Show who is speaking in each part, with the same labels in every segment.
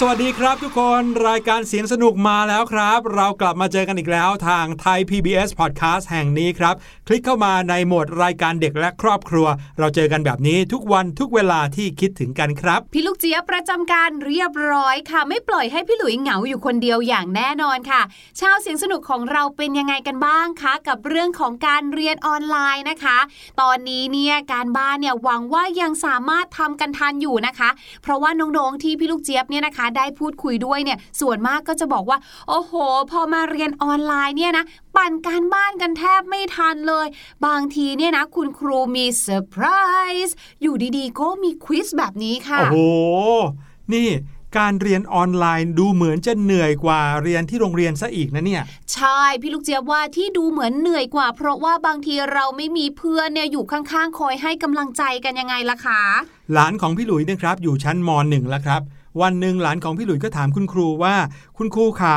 Speaker 1: ส
Speaker 2: วัสดีครับทุกคนรายการเสียงสนุกมาแล้วครับ เรากลับมาเจอกันอีกแล้วทางไทย PBS Podcast แห่งนี้ครับ คลิกเข้ามาในโหมดรายการเด็กและครอบครัว เราเจอกันแบบนี้ทุกวันทุกเวลาที่คิดถึงกันครับ
Speaker 3: พี่ลูกเจี๊ยบประจำการเรียบร้อยค่ะ ไม่ปล่อยให้พี่หลุยเหงาอยู่คนเดียวอย่างแน่นอนค่ะ ชาวเสียงสนุกของเราเป็นยังไงกันบ้างคะ กับเรื่องของการเรียนออนไลน์นะคะ ตอนนี้เนี่ยการบ้านเนี่ยหวังว่ายังสามารถทำกันทันอยู่นะคะ เพราะว่าน้องๆที่พี่ลูกเจี๊ยบเนี่ยนะคะได้พูดคุยด้วยเนี่ยส่วนมากก็จะบอกว่า โอ้โห พอมาเรียนออนไลน์เนี่ยนะปั่นการบ้านกันแทบไม่ทันเลย บางทีเนี่ยนะ คุณครูมีเซอร์ไพรส์อยู่ดีๆ ก็มี quiz แบบนี้ค่ะ
Speaker 2: โอ้โห นี่การเรียนออนไลน์ดูเหมือนจะเหนื่อยกว่าเรียนที่โรงเรียนซะอีกนะเนี่ย
Speaker 3: ใช่พี่ลูกเจี๊ยบว่าที่ดูเหมือนเหนื่อยกว่า เพราะว่าบางทีเราไม่มีเพื่อนเนี่ยอยู่ข้างๆ คอยให้กำลังใจกันยังไงล่ะคะ
Speaker 2: หลานของพี่หลุยนะครับอยู่ชั้นมหนึ่งแล้วครับ วันหนึ่งหลานของพี่หลุยก็ถามคุณครูว่า คุณครูขา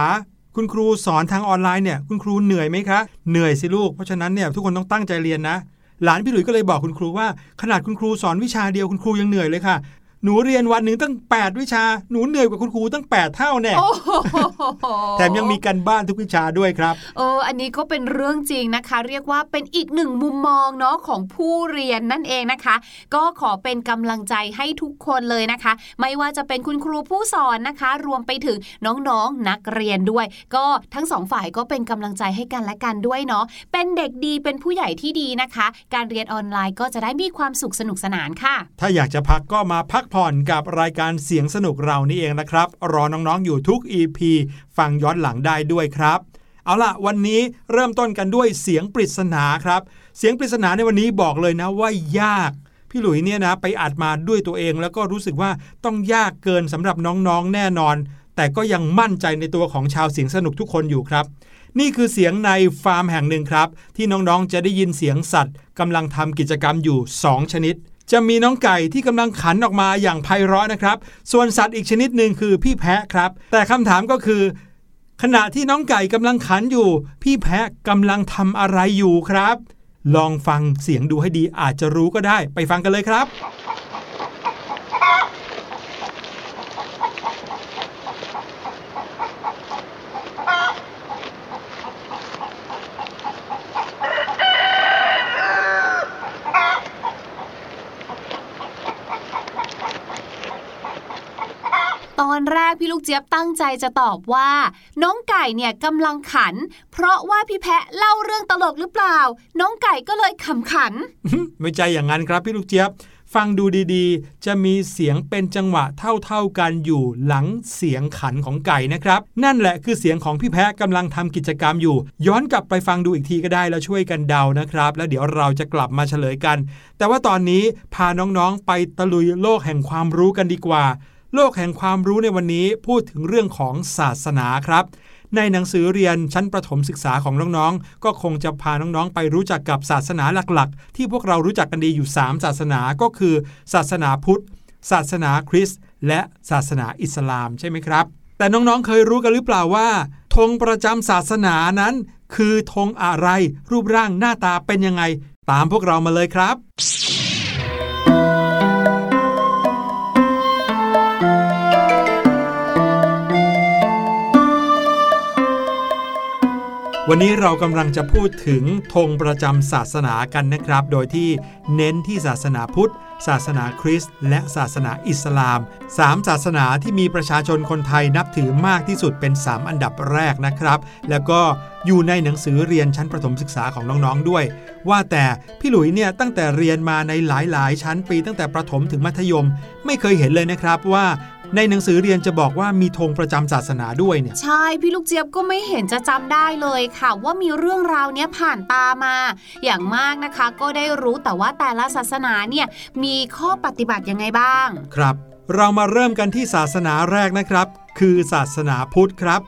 Speaker 2: คุณครูสอนทางออนไลน์เนี่ยคุณครูเหนื่อยไหมคะเหนื่อยสิลูกเพราะฉะนั้นเนี่ยทุกคนต้องตั้งใจเรียนนะ หลานพี่หลุยก็เลยบอกคุณครูว่า ขนาดคุณครูสอนวิชาเดียวคุณครูยังเหนื่อยเลยค่ะ หนูเรียนวันหนึ่งตั้ง 8 วิชา หนูเหนื่อยกว่าคุณครูตั้ง 8 เท่าแน่
Speaker 3: โอ้โห
Speaker 2: แถมยังมีการบ้านทุกวิชาด้วยครับ
Speaker 3: เอออันนี้ก็เป็นเรื่องจริงนะคะ เรียกว่าเป็นอีกหนึ่งมุมมองเนาะของผู้เรียนนั่นเองนะคะ ก็ขอเป็นกำลังใจให้ทุกคนเลยนะคะ ไม่ว่าจะเป็นคุณครูผู้สอนนะคะ รวมไปถึงน้องๆนักเรียนด้วย ก็ทั้งสองฝ่ายก็เป็นกำลังใจให้กันและกันด้วยเนาะเป็นเด็กดีเป็นผู้ใหญ่ที่ดีนะคะ การเรียนออนไลน์ก็จะได้มีความสุขสนุกสนานค่ะ
Speaker 2: ถ้าอยากจะพักก็มาพักผ่อนกับรายการเสียงสนุกเรานี่เองนะครับ รอน้องๆอยู่ทุก EP ฟังย้อนหลังได้ด้วยครับ เอาล่ะ วันนี้เริ่มต้นกันด้วยเสียงปริศนาครับ เสียงปริศนาในวันนี้บอกเลยนะว่ายาก พี่หลุยเนี่ยนะไปอัดมาด้วยตัวเอง แล้วก็รู้สึกว่าต้องยากเกินสำหรับน้องๆแน่นอน แต่ก็ยังมั่นใจในตัวของชาวเสียงสนุกทุกคนอยู่ครับนี่คือเสียงในฟาร์มแห่งหนึ่งครับ ที่น้องๆจะได้ยินเสียงสัตว์กำลังทำกิจกรรมอยู่ 2 ชนิด จะมีน้องไก่ที่กำลังขันออกมาอย่างไพเราะนะครับ ส่วนสัตว์อีกชนิดหนึ่งคือพี่แพะครับ แต่คำถามก็คือ ขณะที่น้องไก่กำลังขันอยู่ พี่แพะกำลังทำอะไรอยู่ครับ ลองฟังเสียงดูให้ดีอาจจะรู้ก็ได้ ไปฟังกันเลยครับ
Speaker 3: ตอนแรกพี่ลูกเจี๊ยบตั้งใจจะตอบว่า น้องไก่เนี่ยกำลังขัน เพราะว่าพี่แพะเล่าเรื่องตลกหรือเปล่า น้องไก่ก็เลยขำขัน
Speaker 2: ไม่ใช่อย่างนั้นครับพี่ลูกเจี๊ยบ ฟังดูดีๆ จะมีเสียงเป็นจังหวะเท่าๆกันอยู่หลังเสียงขันของไก่นะครับ นั่นแหละคือเสียงของพี่แพะกำลังทำกิจกรรมอยู่ ย้อนกลับไปฟังดูอีกทีก็ได้แล้วช่วยกันเดานะครับ แล้วเดี๋ยวเราจะกลับมาเฉลยกัน แต่ว่าตอนนี้พาน้องๆไปตะลุยโลกแห่งความรู้กันดีกว่า โลกแห่งความรู้ในวันนี้พูดถึงเรื่องของศาสนาครับ ในหนังสือเรียนชั้นประถมศึกษาของน้องๆ ก็คงจะพาน้องๆ ไปรู้จักกับศาสนาหลักๆ ที่พวกเรารู้จักกันดีอยู่ 3 ศาสนาก็คือ ศาสนาพุทธ ศาสนาคริสต์และศาสนาอิสลามใช่ไหมครับ แต่น้องๆ เคยรู้กันหรือเปล่าว่าธงประจำศาสนานั้น คือธงอะไรรูปร่างหน้าตาเป็นยังไง ตามพวกเรามาเลยครับ วันนี้เรากำลังจะพูดถึงธงประจำศาสนากันนะครับ โดยที่เน้นที่ศาสนาพุทธ ศาสนาคริสต์และศาสนาอิสลาม 3 ศาสนาที่มีประชาชนคนไทยนับถือมากที่สุดเป็น 3 อันดับแรกนะครับ แล้วก็อยู่ในหนังสือเรียนชั้นประถมศึกษาของน้องๆด้วย ว่าแต่พี่หลุยเนี่ยตั้งแต่เรียนมาในหลายๆ ชั้นปีตั้งแต่ประถมถึงมัธยม ไม่เคยเห็นเลยนะครับว่าในหนังสือเรียนจะบอกว่ามีธงประจำศาสนาด้วยเนี่ย
Speaker 3: ใช่ พี่ลูกเจี๊ยบก็ไม่เห็นจะจำได้เลยค่ะ ว่ามีเรื่องราวเนี้ยผ่านตามา อย่างมากนะคะก็ได้รู้แต่ว่าแต่ละศาสนาเนี่ยมีข้อปฏิบัติยังไงบ้าง
Speaker 2: ครับ เรามาเริ่มกันที่ศาสนาแรกนะครับ คือศาสนาพุทธครับ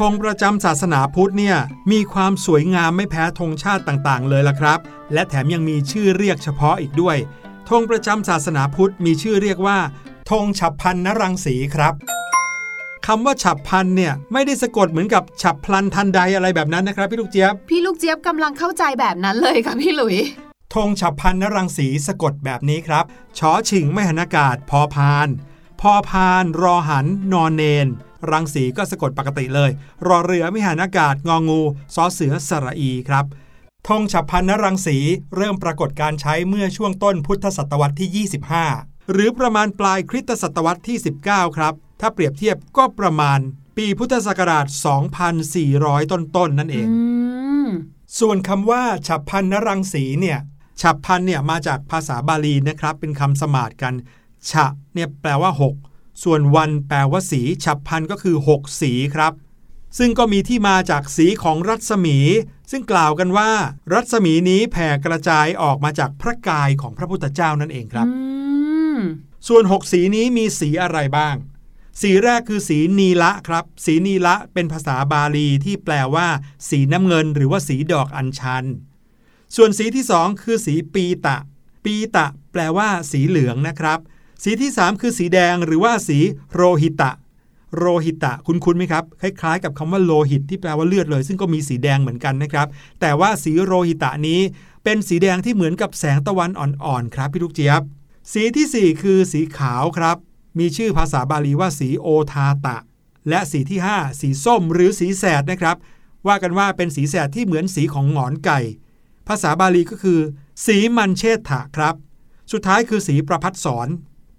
Speaker 2: ธงประจำศาสนาพุทธเนี่ยมีความสวยงามไม่แพ้ธงชาติต่างๆ เลยล่ะครับ และแถมยังมีชื่อเรียกเฉพาะอีกด้วยธงประจำศาสนาพุทธมีชื่อเรียกว่าธงฉับพลันนรังสีครับคำว่าฉับพลันเนี่ยไม่ได้สะกดเหมือนกับฉับพลันทันใดอะไรแบบนั้นนะครับพี่ลูกเจี๊ยบ
Speaker 3: พี่ลูกเจี๊ยบกำลังเข้าใจแบบนั้นเลยค่ะพี่หลุย
Speaker 2: ธงฉับพลันนรังสีสะกดแบบนี้ครับชอชิงไม่หันอากาศพอพานพพอพาน รอหันนอนเนน รังสีก็สะกดปกติเลย รอเรือไม่หานอากาศงองูซอเสือสระอีครับธงฉับพันนรังสีเริ่มปรากฏการใช้เมื่อช่วงต้นพุทธศตวรรษที่ 25 หรือประมาณปลายคริสตศตวรรษที่ 19 ครับ ถ้าเปรียบเทียบก็ประมาณ ปีพุทธศักราช 2,400 ต้นๆนนั่นเอง ส่วนคำว่า ฉับพันนรังสีเนี่ย ฉับพันเนี่ยมาจากภาษาบาลีนะครับ เป็นคำสมาดกัน ฉะเนี่ยแปลว่า 6 ส่วนวันแปลว่าสีฉับพันก็คือ 6 สีครับ ซึ่งก็มีที่มาจากสีของรัศมี ซึ่งกล่าวกันว่า รัศมีนี้แผ่กระจายออกมาจากพระกายของพระพุทธเจ้านั่นเองครับส่วน 6 สีนี้มีสีอะไรบ้าง สีแรกคือสีนีละครับ สีนีละเป็นภาษาบาลีที่แปลว่า สีน้ำเงิน หรือว่าสีดอกอัญชัน ส่วนสีที่สองคือสีปีตะ ปีตะ แปลว่า สีเหลืองนะครับ สีที่สามคือสีแดงหรือว่าสีโรหิตะ โรหิตะคุณคุ้นไหมครับ คล้ายๆ กับคำว่าโลหิตที่แปลว่าเลือดเลย ซึ่งก็มีสีแดงเหมือนกันนะครับ แต่ว่าสีโรหิตะนี้ เป็นสีแดงที่เหมือนกับแสงตะวันอ่อนๆครับพี่ลูกเจี๊ยบ สีที่ 4 คือสีขาวครับ มีชื่อภาษาบาลีว่าสีโอทาตะ และสีที่ 5 สีส้มหรือสีแสดนะครับว่ากันว่าเป็นสีแสดที่เหมือนสีของหงอนไก่ ภาษาบาลีก็คือ สีมันเชษฐะครับ สุดท้ายคือสีประพัดสอน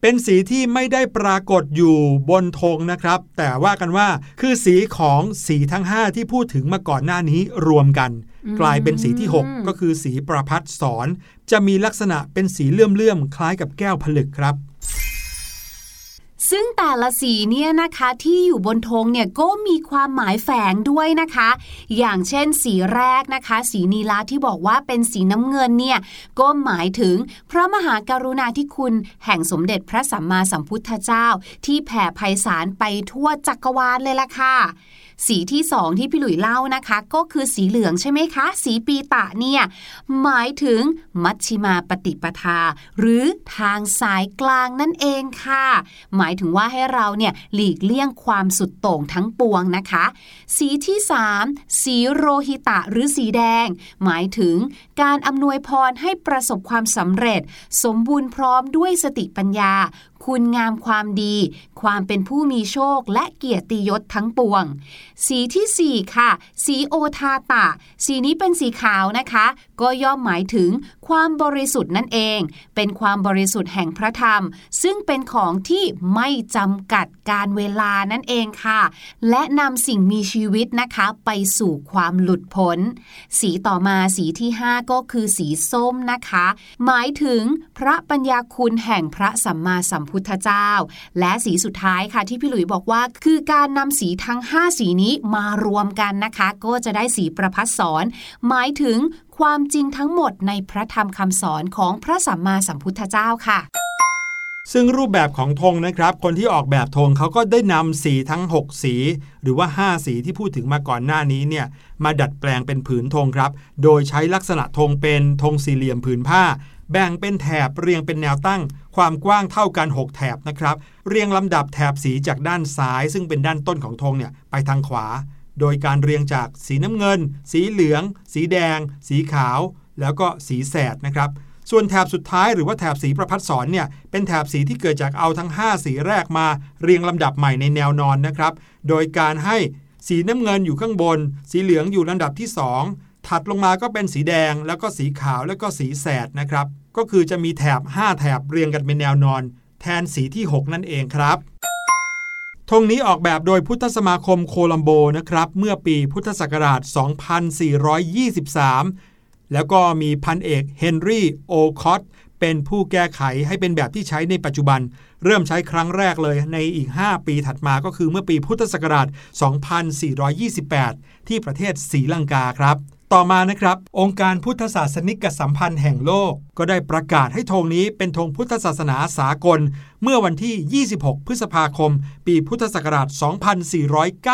Speaker 2: เป็นสีที่ไม่ได้ปรากฏอยู่บนธงนะครับ แต่ว่ากันว่าคือสีของสีทั้ง 5 ที่พูดถึงมาก่อนหน้านี้รวมกัน กลายเป็นสีที่ 6 ก็คือสีประพัดสอนจะมีลักษณะเป็นสีเลื่อมๆคล้ายกับแก้วผลึกครับ
Speaker 3: ซึ่งแต่ละสีเนี่ยนะคะที่อยู่บนธงเนี่ยก็มีความหมายแฝงด้วยนะคะ อย่างเช่นสีแรกนะคะ สีนีลาที่บอกว่าเป็นสีน้ำเงินเนี่ยก็หมายถึงพระมหากรุณาธิคุณ แห่งสมเด็จพระสัมมาสัมพุทธเจ้า ที่แผ่ไพศาลไปทั่วจักรวาลเลยล่ะค่ะ สีที่สองที่พี่หลุยเล่านะคะ ก็คือสีเหลืองใช่ไหมคะ สีปีตะเนี่ยหมายถึงมัชชิมาปฏิปทา หรือทางสายกลางนั่นเองค่ะ หมายถึงว่าให้เราเนี่ยหลีกเลี่ยงความสุดโต่งทั้งปวงนะคะ สีที่สามสีโรหิตะหรือสีแดง หมายถึงการอำนวยพรให้ประสบความสำเร็จ สมบูรณ์พร้อมด้วยสติปัญญา คุณงามความดี ความเป็นผู้มีโชคและเกียรติยศทั้งปวง สีที่ 4 ค่ะ สีโอทาตะ สีนี้เป็นสีขาวนะคะ ก็ย่อมหมายถึงความบริสุทธิ์นั่นเอง เป็นความบริสุทธิ์แห่งพระธรรม ซึ่งเป็นของที่ไม่จำกัดการเวลานั่นเองค่ะ และนำสิ่งมีชีวิตนะคะไปสู่ความหลุดพ้น สีต่อมาสีที่ 5 ก็คือสีส้มนะคะ หมายถึงพระปัญญาคุณแห่งพระสัมมาสัมพุทุทธเจ้า และสีสุดท้ายค่ะที่พี่หลุยบอกว่า คือการนำสีทั้ง 5 สีนี้มารวมกันนะคะ ก็จะได้สีประพัดสอนหมายถึงความจริงทั้งหมดในพระธรรมคำสอนของพระสัมมาสัมพุทธเจ้าค่ะ
Speaker 2: ซึ่งรูปแบบของธงนะครับ คนที่ออกแบบธงเขาก็ได้นำสีทั้ง 6 สี หรือว่า 5 สีที่พูดถึงมาก่อนหน้านี้เนี่ยมาดัดแปลงเป็นผืนธงครับ โดยใช้ลักษณะธงเป็นธงสี่เหลี่ยมผืนผ้า แบ่งเป็นแถบเรียงเป็นแนวตั้ง ความกว้างเท่ากัน 6 แถบนะครับ เรียงลำดับแถบสีจากด้านซ้าย ซึ่งเป็นด้านต้นของธงเนี่ยไปทางขวา โดยการเรียงจากสีน้ำเงิน สีเหลือง สีแดง สีขาว แล้วก็สีแสดนะครับ ส่วนแถบสุดท้ายหรือว่าแถบสีประพัดสอนเนี่ยเป็นแถบสีที่เกิดจากเอาทั้ง 5 สีแรกมา เรียงลำดับใหม่ในแนวนอนนะครับ โดยการให้สีน้ำเงินอยู่ข้างบน สีเหลืองอยู่ลำดับที่ 2 ถัดลงมาก็เป็นสีแดง แล้วก็สีขาวแล้วก็สีแสดนะครับ ก็คือจะมีแถบ 5 แถบเรียงกันเป็นแนวนอน แทนสีที่ 6 นั่นเองครับธงนี้ออกแบบโดยพุทธสมาคมโคลัมโบนะครับ เมื่อปีพุทธศักราช 2423 แล้วก็มีพันเอกเฮนรี่โอลคอตต์เป็นผู้แก้ไขให้เป็นแบบที่ใช้ในปัจจุบัน เริ่มใช้ครั้งแรกเลยในอีก 5 ปีถัดมาก็คือเมื่อปีพุทธศักราช 2428 ที่ประเทศศรีลังกาครับ ต่อมานะครับ องค์การพุทธศาสนิกสัมพันธ์แห่งโลก ก็ได้ประกาศให้ธงนี้เป็นธงพุทธศาสนาสากล เมื่อวันที่ 26 พฤษภาคม ปีพุทธศักราช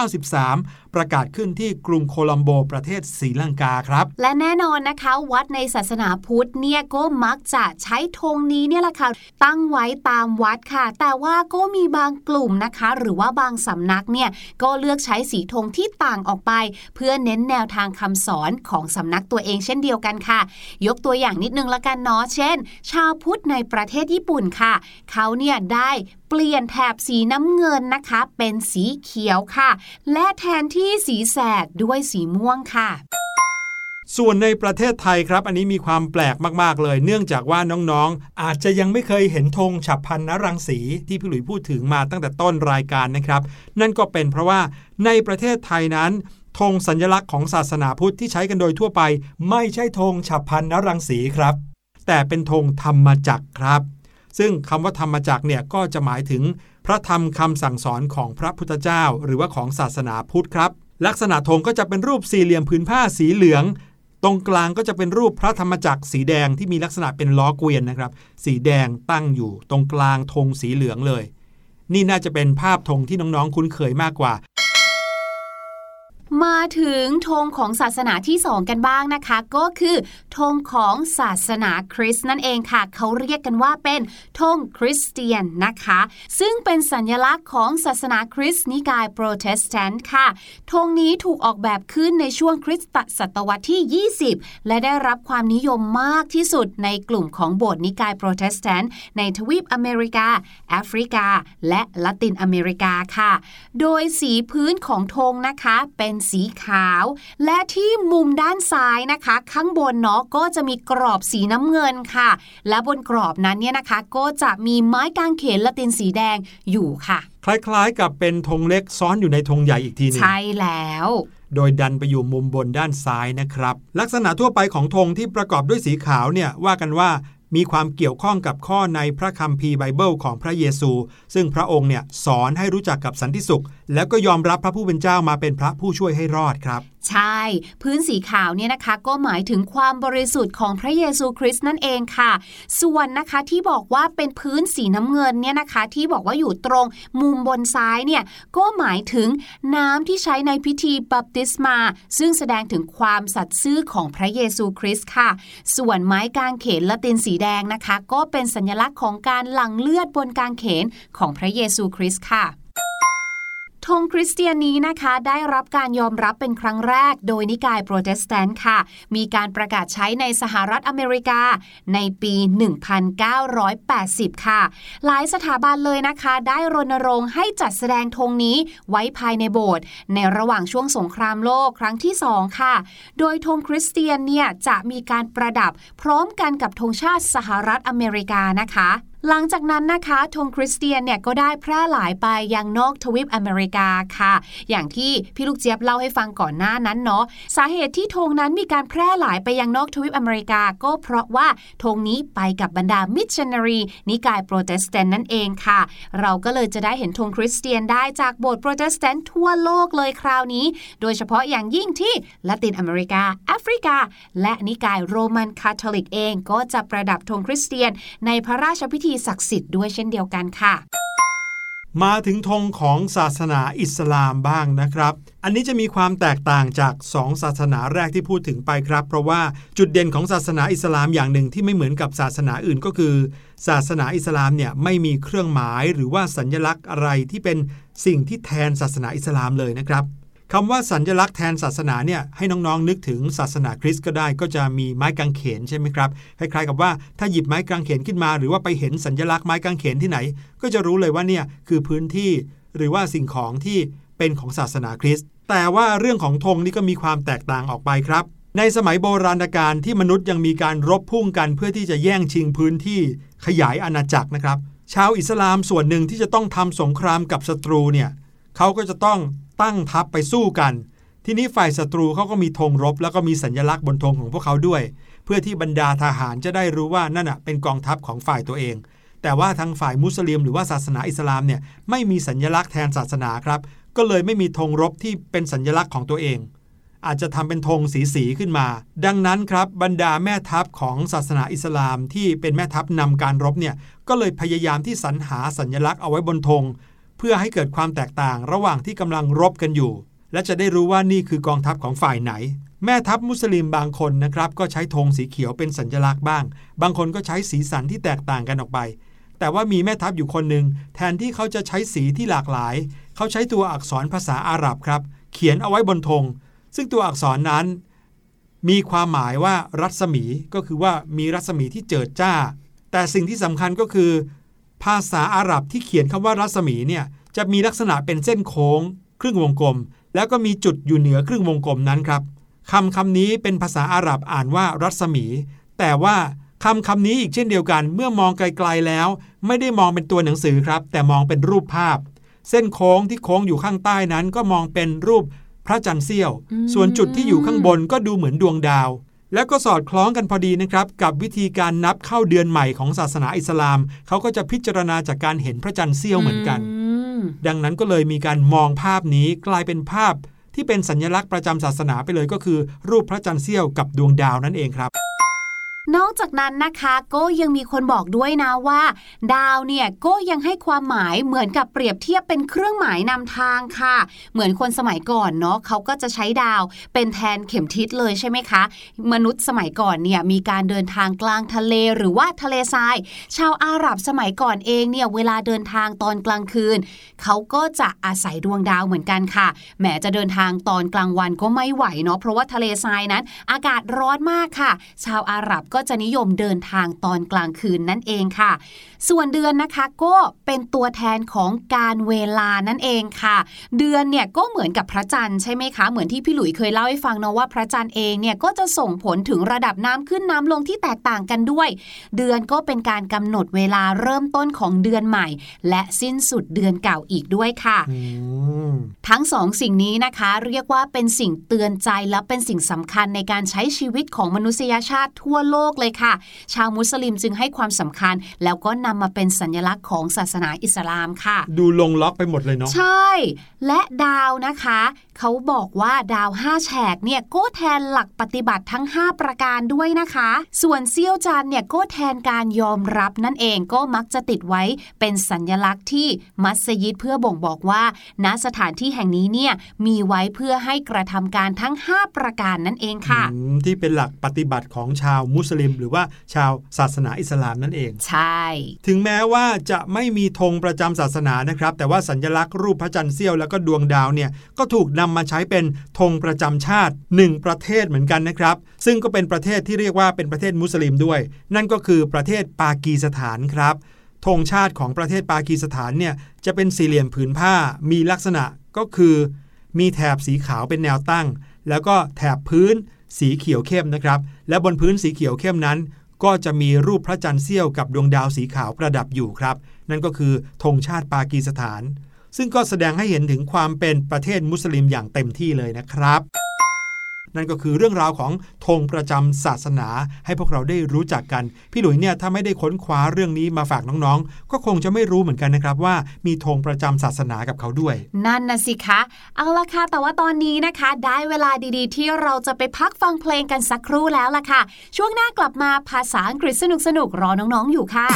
Speaker 2: 2493 ประกาศขึ้นที่กรุงโคลัมโบประเทศศรีลังกาครับ
Speaker 3: และแน่นอนนะคะวัดในศาสนาพุทธเนี่ยก็มักจะใช้ธงนี้เนี่ยแหละค่ะตั้งไว้ตามวัดค่ะ แต่ว่าก็มีบางกลุ่มนะคะ หรือว่าบางสำนักเนี่ยก็เลือกใช้สีธงที่ต่างออกไป เพื่อเน้นแนวทางคำสอนของสำนักตัวเองเช่นเดียวกันค่ะ ยกตัวอย่างนิดนึงละกันเนาะเช่น ชาวพุทธในประเทศญี่ปุ่นค่ะ เขาเนี่ยได้เปลี่ยนแถบสีน้ำเงินนะคะ เป็นสีเขียวค่ะ และแทนที่สีแสดด้วยสีม่วงค่ะ
Speaker 2: ส่วนในประเทศไทยครับอันนี้มีความแปลกมาก ๆ เลย เนื่องจากว่าน้องๆ อาจจะยังไม่เคยเห็นธงฉับพันนรังสีที่พี่หลุยพูดถึงมาตั้งแต่ต้นรายการนะครับ นั่นก็เป็นเพราะว่าในประเทศไทยนั้นธงสัญลักษณ์ของศาสนาพุทธที่ใช้กันโดยทั่วไป ไม่ใช่ธงฉับพันนรังสีครับ แต่เป็นธงธรรมจักรครับ ซึ่งคำว่าธรรมจักรเนี่ยก็จะหมายถึงพระธรรมคำสั่งสอนของพระพุทธเจ้า หรือว่าของศาสนาพุทธครับ ลักษณะธงก็จะเป็นรูปสี่เหลี่ยมผืนผ้าสีเหลือง ตรงกลางก็จะเป็นรูปพระธรรมจักรสีแดงที่มีลักษณะเป็นล้อเกวียนนะครับ สีแดงตั้งอยู่ ตรงกลางธงสีเหลืองเลย นี่น่าจะเป็นภาพธงที่น้องๆ คุ้นเคยมากกว่า
Speaker 3: มาถึงธงของศาสนาที่สองกันบ้างนะคะ ก็คือธงของศาสนาคริสต์นั่นเองค่ะเขาเรียกกันว่าเป็นธงคริสเตียนนะคะ ซึ่งเป็นสัญลักษณ์ของศาสนาคริสต์นิกายโปรเตสแตนต์ค่ะธงนี้ถูกออกแบบขึ้นในช่วงคริสตศตวรรษที่ 20 และได้รับความนิยมมากที่สุดในกลุ่มของโบสถ์นิกายโปรเตสแตนต์ในทวีปอเมริกา แอฟริกา และละตินอเมริกาค่ะ โดยสีพื้นของธงนะคะเป็นสีขาว และที่มุมด้านซ้ายนะคะ ข้างบนเนาะก็จะมีกรอบสีน้ำเงินค่ะ และบนกรอบนั้นเนี่ยนะคะ ก็จะมีไม้กางเขนละตินสีแดงอยู่ค่ะ
Speaker 2: คล้ายๆ กับเป็นธงเล็กซ้อนอยู่ในธงใหญ่อีกทีหนึง
Speaker 3: ใช่แล้ว
Speaker 2: โดยดันไปอยู่มุมบนด้านซ้ายนะครับ ลักษณะทั่วไปของธงที่ประกอบด้วยสีขาวเนี่ยว่ากันว่า มีความเกี่ยวข้องกับข้อในพระคัมภีร์ไบเบิลของพระเยซู ซึ่งพระองค์เนี่ยสอนให้รู้จักกับสันติสุข แล้วก็ยอมรับพระผู้เป็นเจ้ามาเป็นพระผู้ช่วยให้รอดครับ
Speaker 3: ใช่ พื้นสีขาวเนี่ยนะคะ ก็หมายถึงความบริสุทธิ์ของพระเยซูคริสต์นั่นเองค่ะ ส่วนนะคะที่บอกว่าเป็นพื้นสีน้ำเงินเนี่ยนะคะ ที่บอกว่าอยู่ตรงมุมบนซ้ายเนี่ยก็หมายถึงน้ำที่ใช้ในพิธีบัพติศมา ซึ่งแสดงถึงความสัตย์ซื่อของพระเยซูคริสต์ค่ะ ส่วนไม้กางเขนละตินสีแดงนะคะ ก็เป็นสัญลักษณ์ของการหลั่งเลือดบนกางเขนของพระเยซูคริสต์ค่ะ ธงคริสเตียนนี้นะคะ ได้รับการยอมรับเป็นครั้งแรก โดยนิกายโปรเตสแตนต์ค่ะ มีการประกาศใช้ในสหรัฐอเมริกา ในปี 1980 ค่ะ หลายสถาบันเลยนะคะ ได้รณรงค์ให้จัดแสดงธงนี้ไว้ภายในโบสถ์ในระหว่างช่วงสงครามโลกครั้งที่ 2 ค่ะ โดยธงคริสเตียนเนี่ยจะมีการประดับพร้อมกันกับธงชาติสหรัฐอเมริกานะคะ หลังจากนั้นนะคะธงคริสเตียนเนี่ยก็ได้แพร่หลายไปยังนอกทวีปอเมริกาค่ะ อย่างที่พี่ลูกเจี๊ยบเล่าให้ฟังก่อนหน้านั้นเนาะสาเหตุที่ธงนั้นมีการแพร่หลายไปยังนอกทวีปอเมริกา ก็เพราะว่าธงนี้ไปกับบรรดามิชชันนารีนิกายโปรเตสแตนต์นั่นเองค่ะ เราก็เลยจะได้เห็นธงคริสเตียนได้จากโบสถ์โปรเตสแตนต์ทั่วโลกเลยคราวนี้ โดยเฉพาะอย่างยิ่งที่ละตินอเมริกาแอฟริกา และนิกายโรมันคาทอลิกเอง ก็จะประดับธงคริสเตียนในพระราชพิธีศักดิ์สิทธิ์ด้วยเช่นเดียวกันค่ะ
Speaker 2: มาถึงธงของศาสนาอิสลามบ้างนะครับ อันนี้จะมีความแตกต่างจาก 2 ศาสนาแรกที่พูดถึงไปครับ เพราะว่าจุดเด่นของศาสนาอิสลามอย่างหนึ่งที่ไม่เหมือนกับศาสนาอื่นก็คือ ศาสนาอิสลามเนี่ยไม่มีเครื่องหมายหรือว่าสัญลักษณ์อะไรที่เป็นสิ่งที่แทนศาสนาอิสลามเลยนะครับ คำว่าสัญลักษณ์แทนศาสนาเนี่ยให้น้องๆนึกถึงศาสนาคริสต์ก็ได้ก็จะมีไม้กางเขนใช่ไหมครับคล้ายๆกับว่าถ้าหยิบไม้กางเขนขึ้นมา หรือว่าไปเห็นสัญลักษณ์ไม้กางเขนที่ไหน ก็จะรู้เลยว่าเนี่ยคือพื้นที่หรือว่าสิ่งของที่เป็นของศาสนาคริสต์แต่ว่าเรื่องของธงนี่ก็มีความแตกต่างออกไปครับ ในสมัยโบราณกาลที่มนุษย์ยังมีการรบพุ่งกันเพื่อที่จะแย่งชิงพื้นที่ขยายอาณาจักรนะครับ ชาวอิสลามส่วนหนึ่งที่จะต้องทำสงครามกับศัตรูเนี่ยเขาก็จะต้อง ตั้งทัพไปสู้กัน ที่นี้ฝ่ายศัตรูเขาก็มีธงรบ แล้วก็มีสัญลักษณ์บนธงของพวกเขาด้วย เพื่อที่บรรดาทหารจะได้รู้ว่านั่นอะเป็นกองทัพของฝ่ายตัวเอง แต่ว่าทางฝ่ายมุสลิม หรือว่าศาสนาอิสลามเนี่ยไม่มีสัญลักษณ์แทนศาสนาครับ ก็เลยไม่มีธงรบที่เป็นสัญลักษณ์ของตัวเอง อาจจะทำเป็นธงสีสีขึ้นมา ดังนั้นครับบรรดาแม่ทัพของศาสนาอิสลามที่เป็นแม่ทัพนำการรบเนี่ยก็เลยพยายามที่สรรหาสัญลักษณ์เอาไว้บนธง เพื่อให้เกิดความแตกต่างระหว่างที่กำลังรบกันอยู่ และจะได้รู้ว่านี่คือกองทัพของฝ่ายไหน แม่ทัพมุสลิมบางคนนะครับก็ใช้ธงสีเขียวเป็นสัญลักษณ์บ้าง บางคนก็ใช้สีสันที่แตกต่างกันออกไป แต่ว่ามีแม่ทัพอยู่คนหนึ่งแทนที่เขาจะใช้สีที่หลากหลาย เขาใช้ตัวอักษรภาษาอาหรับครับ เขียนเอาไว้บนธงซึ่งตัวอักษรนั้น มีความหมายว่ารัศมีก็คือว่ามีรัศมีที่เจิดจ้า แต่สิ่งที่สำคัญก็คือ ภาษาอาหรับที่เขียนคำว่ารัศมีเนี่ยจะมีลักษณะเป็นเส้นโค้ง ครึ่งวงกลม แล้วก็มีจุดอยู่เหนือครึ่งวงกลมนั้นครับคำคำนี้เป็นภาษาอาหรับอ่านว่ารัศมี แต่ว่าคำคำนี้อีกเช่นเดียวกัน เมื่อมองไกลๆแล้ว ไม่ได้มองเป็นตัวหนังสือครับ แต่มองเป็นรูปภาพ เส้นโค้งที่โค้งอยู่ข้างใต้นั้นก็มองเป็นรูปพระจันทร์เสี้ยว ส่วนจุดที่อยู่ข้างบนก็ดูเหมือนดวงดาว แล้วก็สอดคล้องกันพอดีนะครับ กับวิธีการนับเข้าเดือนใหม่ของศาสนาอิสลาม เขาก็จะพิจารณาจากการเห็นพระจันทร์เสี้ยวเหมือนกัน ดังนั้นก็เลยมีการมองภาพนี้กลายเป็นภาพที่เป็นสัญลักษณ์ประจำศาสนาไปเลยก็คือ รูปพระจันทร์เสี้ยวกับดวงดาวนั่นเองครับ
Speaker 3: นอกจากนั้นนะคะก็ยังมีคนบอกด้วยนะว่า ดาวเนี่ยก็ยังให้ความหมายเหมือนกับเปรียบเทียบเป็นเครื่องหมายนำทางค่ะ เหมือนคนสมัยก่อนเนาะเขาก็จะใช้ดาวเป็นแทนเข็มทิศเลยใช่ไหมคะ มนุษย์สมัยก่อนเนี่ยมีการเดินทางกลางทะเลหรือว่าทะเลทราย ชาวอาหรับสมัยก่อนเองเนี่ยเวลาเดินทางตอนกลางคืน เขาก็จะอาศัยดวงดาวเหมือนกันค่ะแม้จะเดินทางตอนกลางวันก็ไม่ไหวเนาะเพราะว่าทะเลทรายนั้น อากาศร้อนมากค่ะ ชาวอาหรับก็จะนิยมเดินทางตอนกลางคืนนั่นเองค่ะ ส่วนเดือนนะคะก็เป็นตัวแทนของการเวลานั่นเองค่ะ เดือนเนี่ยก็เหมือนกับพระจันทร์ใช่ไหมคะ เหมือนที่พี่หลุยเคยเล่าให้ฟังเนาะว่าพระจันทร์เองเนี่ยก็จะส่งผลถึงระดับน้ำขึ้นน้ำลงที่แตกต่างกันด้วย เดือนก็เป็นการกำหนดเวลาเริ่มต้นของเดือนใหม่ และสิ้นสุดเดือนเก่าอีกด้วยค่ะ ทั้งสองสิ่งนี้นะคะ เรียกว่าเป็นสิ่งเตือนใจและเป็นสิ่งสำคัญในการใช้ชีวิตของมนุษยชาติทั่วโลกเลยค่ะ ชาวมุสลิมจึงให้ความสำคัญ แล้วก็นำมาเป็นสัญลักษณ์ของศาสนาอิสลามค่ะ
Speaker 2: ดูลงล็อกไปหมดเลยเนาะ
Speaker 3: ใช่ และดาวนะคะเขาบอกว่าดาว 5 แฉกเนี่ยก็แทนหลักปฏิบัติทั้ง 5 ประการด้วยนะคะ ส่วนเซี่ยวจันเนี่ยก็แทนการยอมรับนั่นเองก็มักจะติดไว้เป็นสัญลักษณ์ที่มัสยิดเพื่อบ่งบอกว่าณสถานที่แห่งนี้เนี่ยมีไว้เพื่อให้กระทำการทั้ง 5 ประการนั่นเองค่ะ
Speaker 2: อืมที่เป็นหลักปฏิบัติของชาวมุสลิม หรือว่าชาวศาสนาอิสลามนั่นเอง
Speaker 3: ใช่
Speaker 2: ถึงแม้ว่าจะไม่มีธงประจำศาสนานะครับ แต่ว่าสัญลักษณ์รูปพระจันทร์เสี้ยวแล้วก็ดวงดาวเนี่ยก็ถูกนำมาใช้เป็นธงประจำชาติหนึ่งประเทศเหมือนกันนะครับ ซึ่งก็เป็นประเทศที่เรียกว่าเป็นประเทศมุสลิมด้วย นั่นก็คือประเทศปากีสถานครับธงชาติของประเทศปากีสถานเนี่ยจะเป็นสี่เหลี่ยมผืนผ้ามีลักษณะก็คือ มีแถบสีขาวเป็นแนวตั้ง แล้วก็แถบพื้นสีเขียวเข้มนะครับ และบนพื้นสีเขียวเข้มนั้น ก็จะมีรูปพระจันทร์เสี้ยวกับดวงดาวสีขาวประดับอยู่ครับ นั่นก็คือธงชาติปากีสถาน ซึ่งก็แสดงให้เห็นถึงความเป็นประเทศมุสลิมอย่างเต็มที่เลยนะครับ นั่นก็คือเรื่องราวของธงประจำศาสนาให้พวกเราได้รู้จักกัน พี่หลุยเนี่ยถ้าไม่ได้ค้นคว้าเรื่องนี้มาฝากน้องๆ ก็คงจะไม่รู้เหมือนกันนะครับว่ามีธงประจำศาสนากับเขาด้วย
Speaker 3: นั่นนะสิคะ เอาละค่ะแต่ว่าตอนนี้นะคะ ได้เวลาดีๆ ที่เราจะไปพักฟังเพลงกันสักครู่แล้วล่ะค่ะ ช่วงหน้ากลับมาภาษาอังกฤษสนุกๆรอน้องๆอยู่ค่ะ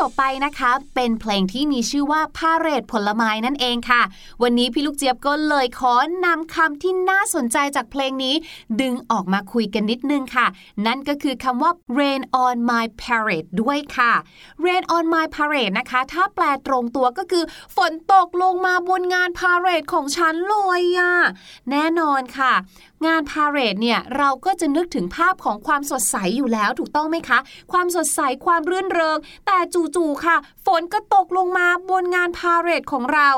Speaker 3: จบไปนะคะ เป็นเพลงที่มีชื่อว่าพาเรดผลไม้นั่นเองค่ะ วันนี้พี่ลูกเจี๊ยบก็เลยขอนำคำที่น่าสนใจจากเพลงนี้ ดึงออกมาคุยกันนิดนึงค่ะ นั่นก็คือคำว่า rain on my parade ด้วยค่ะ rain on my parade นะคะ ถ้าแปลตรงตัวก็คือ ฝนตกลงมาบนงานพาเรดของฉันเลยอะแน่นอนค่ะ งานพาเรดเนี่ยเราก็จะนึกถึงภาพของความสดใสอยู่แล้วถูกต้องไหมคะ ความสดใสความรื่นเริง แต่จู่ๆค่ะ ฝนก็ตกลงมาบนงานพาเรดของเรา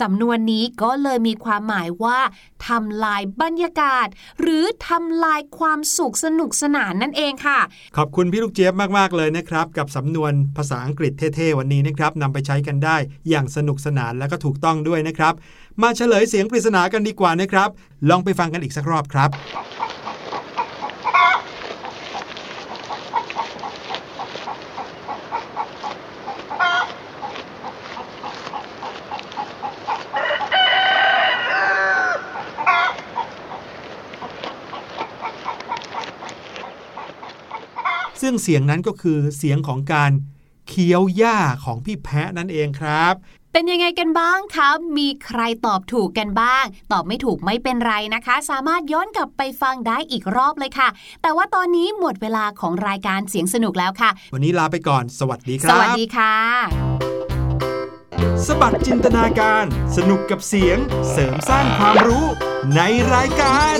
Speaker 3: สำนวนนี้ก็เลยมีความหมายว่าทำลายบรรยากาศ หรือทำลายความสุขสนุกสนานนั่นเองค่ะ
Speaker 2: ขอบคุณพี่ลูกเจี๊ยบมากๆเลยนะครับ กับสำนวนภาษาอังกฤษเท่ๆวันนี้นะครับนำไปใช้กันได้อย่างสนุกสนานและก็ถูกต้องด้วยนะครับ มาเฉลยเสียงปริศนากันดีกว่านะครับ ลองไปฟังกันอีกสักรอบครับ ซึ่งเสียงนั้นก็คือเสียงของการเคี้ยวหญ้าของพี่แพะนั่นเองครับ
Speaker 3: เป็นยังไงกันบ้างคะ มีใครตอบถูกกันบ้าง ตอบไม่ถูกไม่เป็นไรนะคะ สามารถย้อนกลับไปฟังได้อีกรอบเลยค่ะ แต่ว่าตอนนี้หมดเวลาของรายการเสียงสนุกแล้วค่ะ
Speaker 2: วันนี้ลาไปก่อน สวัสดีค
Speaker 3: ส
Speaker 2: รับ
Speaker 3: วัสดีค่ะ
Speaker 2: สบัดจินตนาการ สนุกกับเสียง เสริมสร้างความรู้ในรายการ